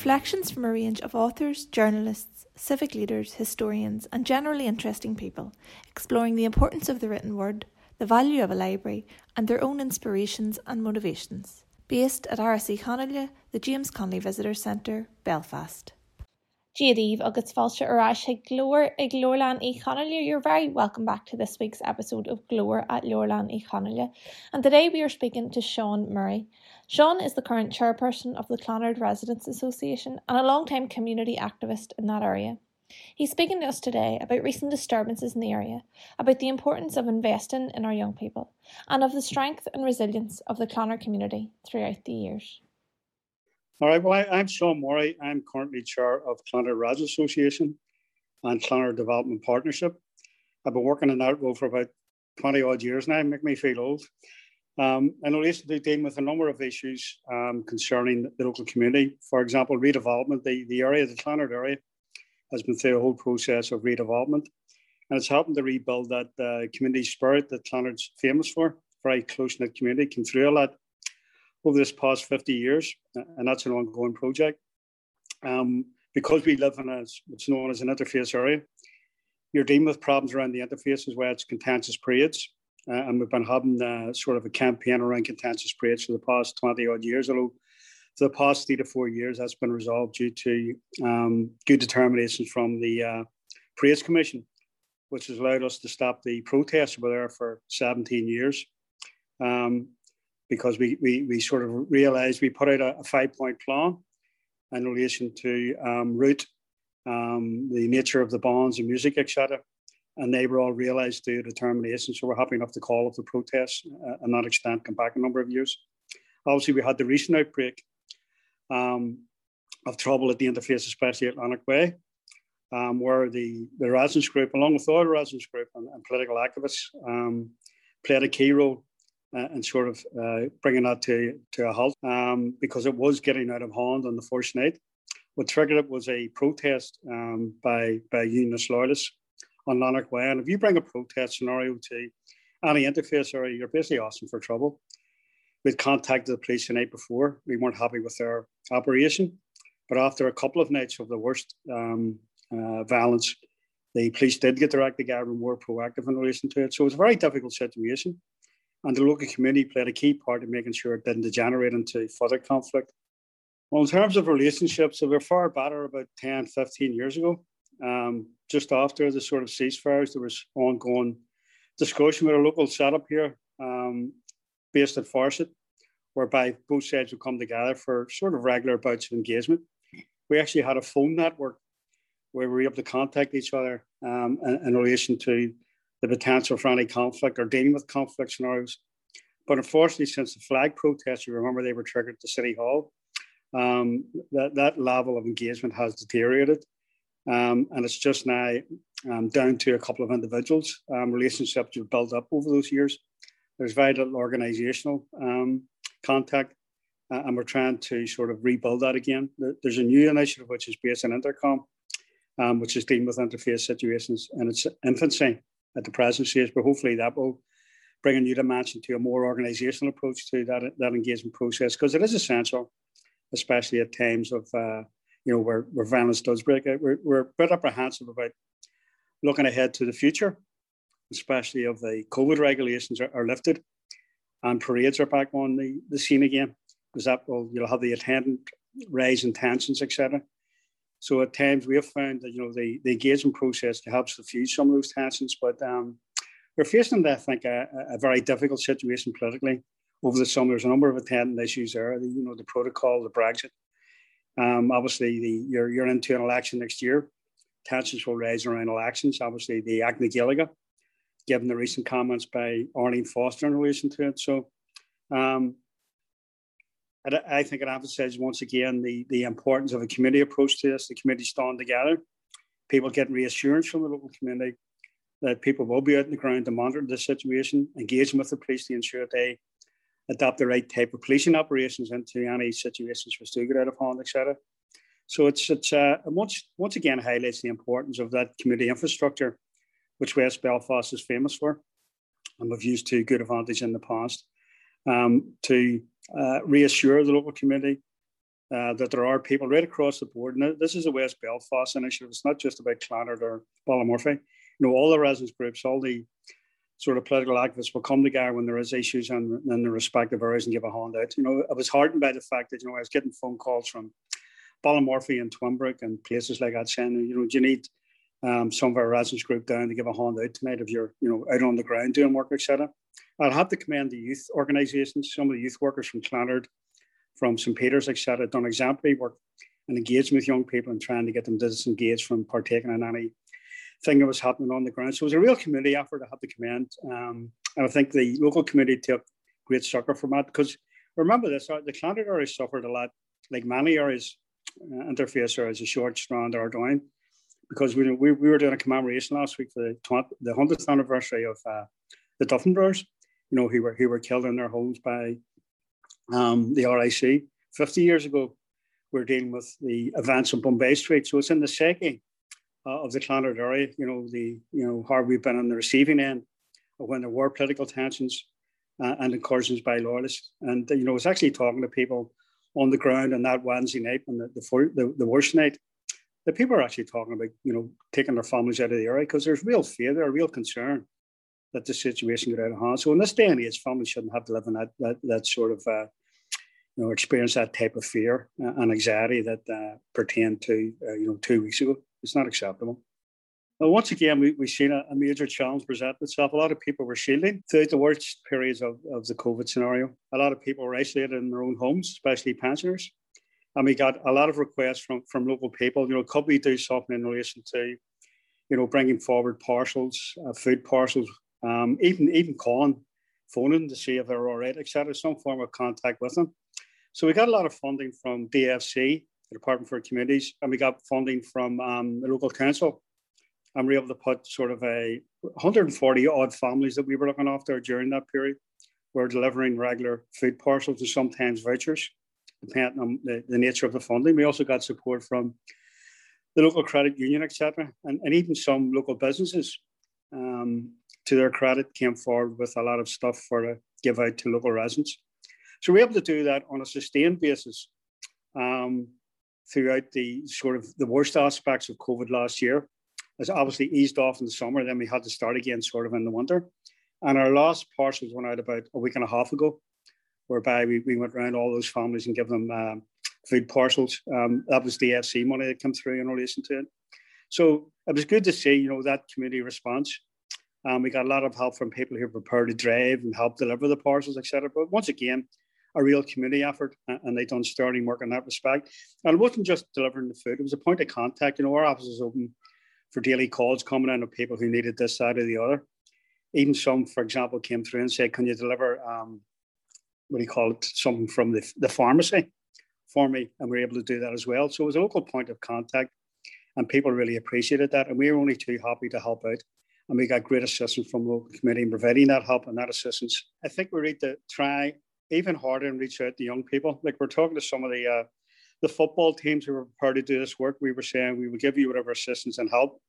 reflections from a range of authors, journalists, civic leaders, historians, and generally interesting people, exploring the importance of the written word, the value of a library, and their own inspirations and motivations. Based at Áras Uí Chonghaile, the James Connolly Visitor Centre, Belfast. Giadíh agus ag glór ag Glórlan í Connelia. You're very welcome back to this week's episode of Glór at í Connelia. And today we are speaking to Sean Murray. Sean is the current chairperson of the Clonard Residents Association and a long-time community activist in that area. He's speaking to us today about recent disturbances in the area, about the importance of investing in our young people, and of the strength and resilience of the Clonard community throughout the years. All right, well, I, am Sean Murray. I'm currently chair of Clonard Residents Association and Clonard Development Partnership. I've been working in that role for about 20 odd years now, make me feel old. Um, in relation to dealing with a number of issues um, concerning the local community, for example, redevelopment, the, the area, the Clonard area, has been through a whole process of redevelopment. And it's helping to rebuild that uh, community spirit that Clonard's famous for. Very close knit community, came through a lot over this past 50 years, and that's an ongoing project. Um, because we live in a, what's known as an interface area, you're dealing with problems around the interfaces where it's contentious parades. Uh, and we've been having uh, sort of a campaign around contentious parades for the past 20 odd years, although for the past three to four years, that's been resolved due to um, good determinations from the uh, Commission, which has allowed us to stop the protests were there for 17 years. Um, because we, we, we sort of realized we put out a, a five point plan in relation to um, route, um, the nature of the bonds and music, etc. And they were all realized through determination. So we're happy enough to call off the protests uh, and that extent come back a number of years. Obviously, we had the recent outbreak um, of trouble at the interface, especially at Lanark Way, um, where the, the residents group, along with other residents group and, and political activists, um, played a key role uh, and sort of uh, bringing that to, to a halt um, because it was getting out of hand on the first night. What triggered it was a protest um, by, by unionist loyalists on Lanark Way. And if you bring a protest scenario to any interface area, you're basically asking for trouble. We'd contacted the police the night before. We weren't happy with their operation. But after a couple of nights of the worst um, uh, violence, the police did get directed together and were proactive in relation to it. So it was a very difficult situation. And the local community played a key part in making sure it didn't degenerate into further conflict. Well, in terms of relationships, they were far better about 10, 15 years ago. Um, just after the sort of ceasefires, there was ongoing discussion with a local setup here um, based at Farset, whereby both sides would come together for sort of regular bouts of engagement. We actually had a phone network where we were able to contact each other um, in, in, relation to the potential for any conflict or dealing with conflict scenarios. But unfortunately, since the flag protests, you remember they were triggered at the City Hall, um, that, that level of engagement has deteriorated. Um, and it's just now um, down to a couple of individuals. Um, relationships have built up over those years. There's very little organizational um, contact, uh, and we're trying to sort of rebuild that again. There's a new initiative which is based in Intercomm, um, which is dealing with interface situations and its infancy at the present stage, but hopefully that will bring a new dimension to a more organizational approach to that, that engagement process because it is essential, especially at times of uh, you know where, where violence does break out. We're, we're a bit apprehensive about looking ahead to the future especially if the COVID regulations are, are lifted and parades are back on the, the scene again, because that will you'll have the attendant rise in tensions, etc. So at times we have found that you know the, the engagement process helps diffuse some of those tensions, but um, we're facing, I think, a, a, very difficult situation politically over the summer. There's a number of attendant issues there. The, you know, the protocol, the Brexit. Um, obviously, the you're you're into an election next year. Tensions will rise around elections. Obviously, the Act na given the recent comments by Arlene Foster in relation to it. So um, I, think it emphasizes once again the, the importance of a community approach to this, the community standing together, people getting reassurance from the local community that people will be out in the ground to monitor the situation, engaging with the police to ensure they adopt the right type of policing operations into any situations which do get out of hand, etc. So it's it's uh, once once again highlights the importance of that community infrastructure which West Belfast is famous for, and we've used to good advantage in the past, um, to uh, reassure the local community uh, that there are people right across the board. And this is a West Belfast initiative. It's not just about Clonard or Ballymurphy. You know, all the residents groups, all the sort of political activists will come together when there is issues in, in the respective areas and give a hand out. You know, I was heartened by the fact that, you know, I was getting phone calls from Ballymurphy and Twinbrook and places like that saying, you know, do you need um, some of our residents group down to give a hand out tonight if you're, you know, out on the ground doing work, etc. I'll have to commend the youth organisations, some of the youth workers from Clonard, from St. Peter's, etc., done exemplary work and engaging with young people and trying to get them disengaged from partaking in any thing that was happening on the ground. So it was a real community effort, I have to commend. Um, and I think the local community took great succor from that because remember this, uh, the Clonard area suffered a lot, like many areas, uh, interface areas, a short strand or down because we, we, we were doing a commemoration last week for the, 20, the 100th anniversary of uh, the Duffin brothers, you know, who were, who were killed in their homes by um, the RIC 50 years ago. We're dealing with the events on Bombay Street. So it's in the psyche uh, of the Clonard area, you know, the, you know, how we've been on the receiving end of when there were political tensions uh, and incursions by loyalists. And, you know, it's actually talking to people on the ground on that Wednesday night and the, the, the, the worst night the people are actually talking about, you know, taking their families out of the area because there's real fear, there's real concern that the situation get out of hand. So in this day and age, families shouldn't have to live in that that, that sort of, uh, you know, experience that type of fear and anxiety that uh, pertained to, uh, you know, two weeks ago. It's not acceptable. Well, once again, we, we've seen a, a, major challenge present itself. A lot of people were shielding throughout the worst periods of, of the COVID scenario. A lot of people were isolated in their own homes, especially pensioners and we got a lot of requests from from local people. You know, could we do something in relation to, you know, bringing forward parcels, uh, food parcels, um, even even calling, phoning to see if they're all right, etc. Some form of contact with them. So we got a lot of funding from DFC, the Department for Communities, and we got funding from um, the local council. And we were able to put sort of a 140 odd families that we were looking after during that period. We're delivering regular food parcels and sometimes vouchers depending on the, the nature of the funding. We also got support from the local credit union, etc., and, and even some local businesses. Um, to their credit, came forward with a lot of stuff for to give out to local residents. So we're able to do that on a sustained basis um, throughout the sort of the worst aspects of COVID last year. It's obviously eased off in the summer, then we had to start again sort of in the winter. And our last parcels went out about a week and a half ago whereby we, we went around all those families and give them um, food parcels. Um, that was DFC money that came through in relation to it. So it was good to see, you know, that community response. Um, we got a lot of help from people who prepared to drive and help deliver the parcels, etc. But once again, a real community effort, and they've done sterling work in that respect. And it wasn't just delivering the food; it was a point of contact. You know, our office is open for daily calls coming in of people who needed this side or the other. Even some, for example, came through and said, "Can you deliver um, what do you call it, something from the, the pharmacy for me. And we were able to do that as well. So it was a local point of contact and people really appreciated that. And we were only too happy to help out. And we got great assistance from the local community in providing that help and that assistance. I think we need to try even harder and reach out to young people. Like we're talking to some of the uh, the football teams who were prepared to do this work. We were saying we will give you whatever assistance and help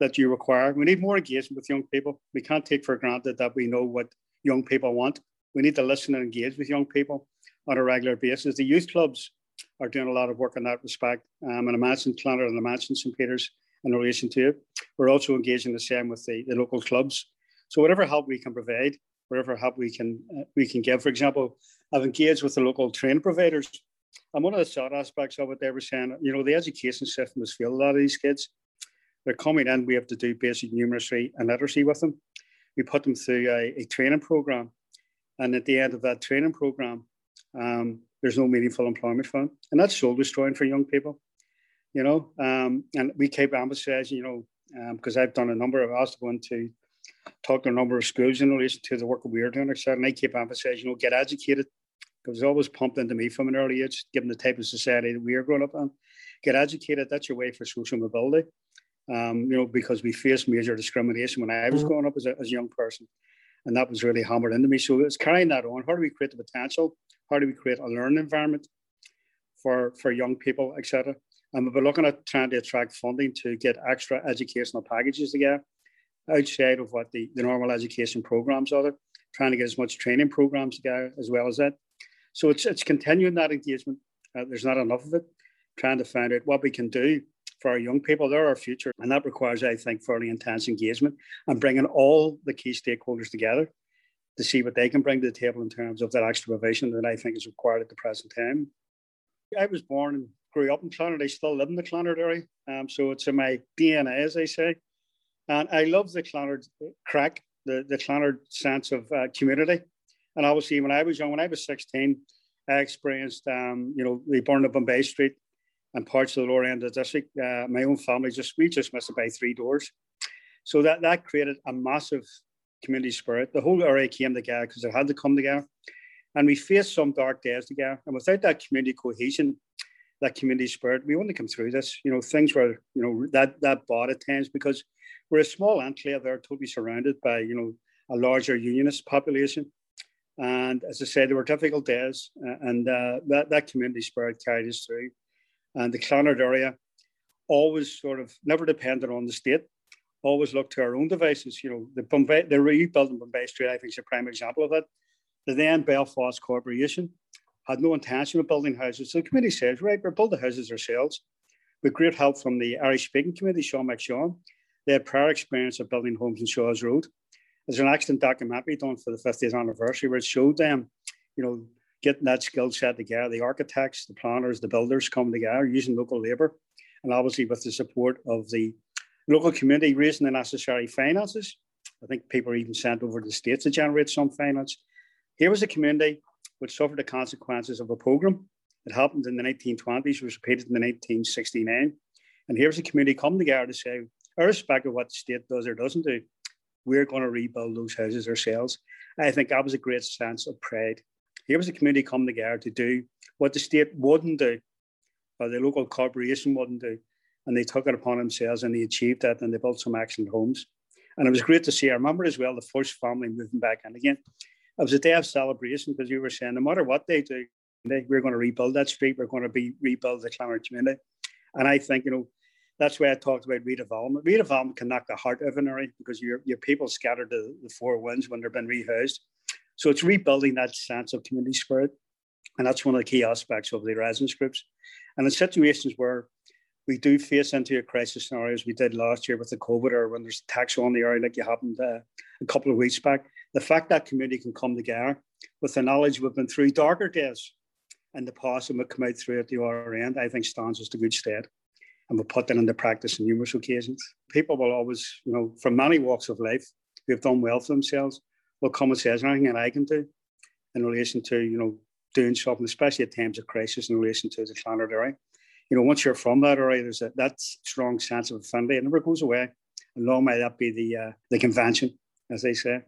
that you require. We need more engagement with young people. We can't take for granted that we know what young people want we need to listen and engage with young people on a regular basis. The youth clubs are doing a lot of work in that respect. Um, and I mentioned and I mentioned St. Peter's in relation to it. We're also engaging the same with the, the local clubs. So whatever help we can provide, whatever help we can uh, we can give. For example, I've engaged with the local training providers. And one of the sad aspects of it, they were saying, you know, the education system has failed a lot of these kids. They're coming in, we have to do basic numeracy and literacy with them. We put them through a, a training program and at the end of that training program, um, there's no meaningful employment for them. And that's soul destroying for young people, you know. Um, and we keep emphasizing, you know, because um, I've done a number of, I was going to talk to a number of schools in relation to the work that we're doing, etc. And I keep emphasizing, you know, get educated. Because it's always pumped into me from an early age, given the type of society that we are growing up in. Get educated, that's your way for social mobility. Um, you know, because we faced major discrimination when I was mm-hmm. growing up as a, as a young person. And that was really hammered into me. So it's carrying that on. How do we create the potential? How do we create a learning environment for, for young people, etc.? We've been looking at trying to attract funding to get extra educational packages together outside of what the, the normal education programs are, trying to get as much training programs together as well as that. So it's, it's continuing that engagement Uh, there's not enough of it. Trying to find out what we can do for our young people. They're our future. And that requires, I think, fairly intense engagement and bringing all the key stakeholders together to see what they can bring to the table in terms of that extra provision that I think is required at the present time. I was born and grew up in Clonard. I still live in the Clonard area. Um, so it's in my DNA, as they say. And I love the Clonard crack, the, the Clonard sense of uh, community. And obviously, when I was young, when I was 16, I experienced, um, you know, they burned up Bombay Street and parts of the lower end of the district. Uh, my own family just, we just missed it by three doors. So that, that created a massive community spirit. The whole area came together because it had to come together. And we faced some dark days together. And without that community cohesion, that community spirit, we wouldn't come through this. You know, things were, you know, that that bought at times because we're a small enclave there, totally surrounded by, you know, a larger unionist population. And as I said, there were difficult days, uh, and uh, that, that community spirit carried us through. And the Clonard area always sort of never depended on the state, always looked to our own devices. You know, the Bombay, the rebuilding Bombay Street, I think, is a prime example of that. The then Belfast Corporation had no intention of building houses. So the committee says, right, we're building houses ourselves. With great help from the Irish speaking committee, Seán Mac Seáin. They had prior experience of building homes in Shaw's Road. There's an excellent documentary done for the 50th anniversary where it showed them, you know, getting that skill set together, the architects, the planners, the builders coming together using local labour, and obviously with the support of the local community raising the necessary finances. I think people even sent over to the States to generate some finance. Here was a community which suffered the consequences of a pogrom. It happened in the 1920s, was repeated in the 1969. And here's a community coming together to say, irrespective of what the state does or doesn't do, we're going to rebuild those houses ourselves. I think that was a great sense of pride. Here was a community coming together to do what the state wouldn't do, or the local corporation wouldn't do. And they took it upon themselves and they achieved that and they built some excellent homes. And it was great to see. I remember as well the first family moving back in again it was a day of celebration because you were saying no matter what they do, we're going to rebuild that street. We're going to be rebuild the Clonard community. And I think, you know, that's why I talked about redevelopment. Redevelopment can knock the heart of an area because your, your people scattered to the four winds when they've been rehoused. So it's rebuilding that sense of community spirit. And that's one of the key aspects of the residence groups. And in situations where we do face into a crisis scenario, as we did last year with the COVID, or when there's tax on the area like you happened uh, a couple of weeks back, the fact that community can come together with the knowledge we've been through darker days in the past and we've come out through at the other end, I think stands us to good stead. And we'll put that into practice on numerous occasions. People will always, you know, from many walks of life who have done well for themselves, will come and say, is there anything that I can do in relation to, you know, doing something, especially at times of crisis in relation to the Clonard area. You know, once you're from that area, there's a, that strong sense of affinity. It never goes away. And long may that be the uh, the convention, as they say.